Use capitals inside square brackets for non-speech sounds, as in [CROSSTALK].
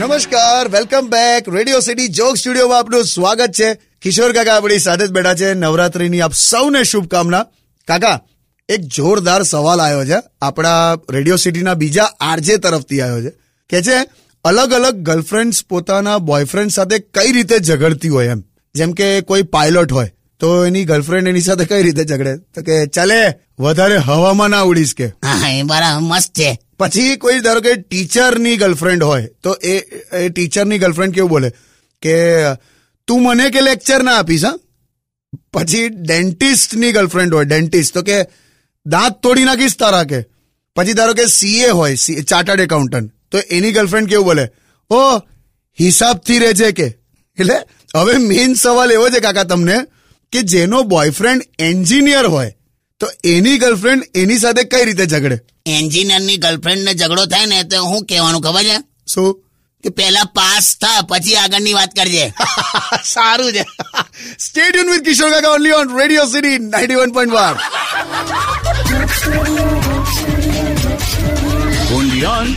નમસ્કાર welcome back Radio City joke સ્ટુડિયોમાં આપનું સ્વાગત છે. કિશોર કાકા આપણી સાથે જ બેઠા છે. નવરાત્રીની આપ સૌને શુભકામના. કાકા, એક જોરદાર સવાલ આવ્યો છે. આપણા રેડિયો સિટીના બીજા આરજે તરફથી આવ્યો છે. કે છે, અલગ અલગ ગર્લફ્રેન્ડ્સ પોતાના બોયફ્રેન્ડ સાથે કઈ રીતે ઝઘડતી હોય એમ? જેમ કે કોઈ પાયલોટ હોય. તો એની ગર્લફ્રેન્ડ એની સાથે કઈ રીતે ઝઘડે? તો કે ચાલે વધારે હવામાં ના ઉડીશ કે. હા એ બરાબર મસ્ત છે. પછી કોઈ ધારો કે ટીચરની ગર્લફ્રેન્ડ હોય તો એ એ ટીચરની ગર્લફ્રેન્ડ કેવું બોલે? કે તું મને કે લેક્ચર ના આપીશ હા? પછી ડેન્ટિસ્ટની ગર્લફ્રેન્ડ હોય ડેન્ટિસ્ટ તો કે દાંત તોડી નાખીશ તારા કે. પછી ધારો કે સીએ હોય ચાર્ટર્ડ એકાઉન્ટન્ટ તો એની ગર્લફ્રેન્ડ કેવું બોલે? ઓ હિસાબથી રહે છે કે. એટલે હવે મેઇન સવાલ એવો છે કાકા તમને કે જેનો બોયફ્રેન્ડ એન્જિનિયર હોય તો એની ગર્લફ્રેન્ડ એની સાથે કઈ રીતે ઝઘડે? એન્જિનિયરની ગર્લફ્રેન્ડને ઝઘડો થાય ને તો હું કહેવાનું ખબર છે? શું? કે પહેલા પાસ થા પછી આગળની વાત કરજે. [LAUGHS] સારું છે. Stay tune with Kishore Kaka only on Radio City 91.1 only on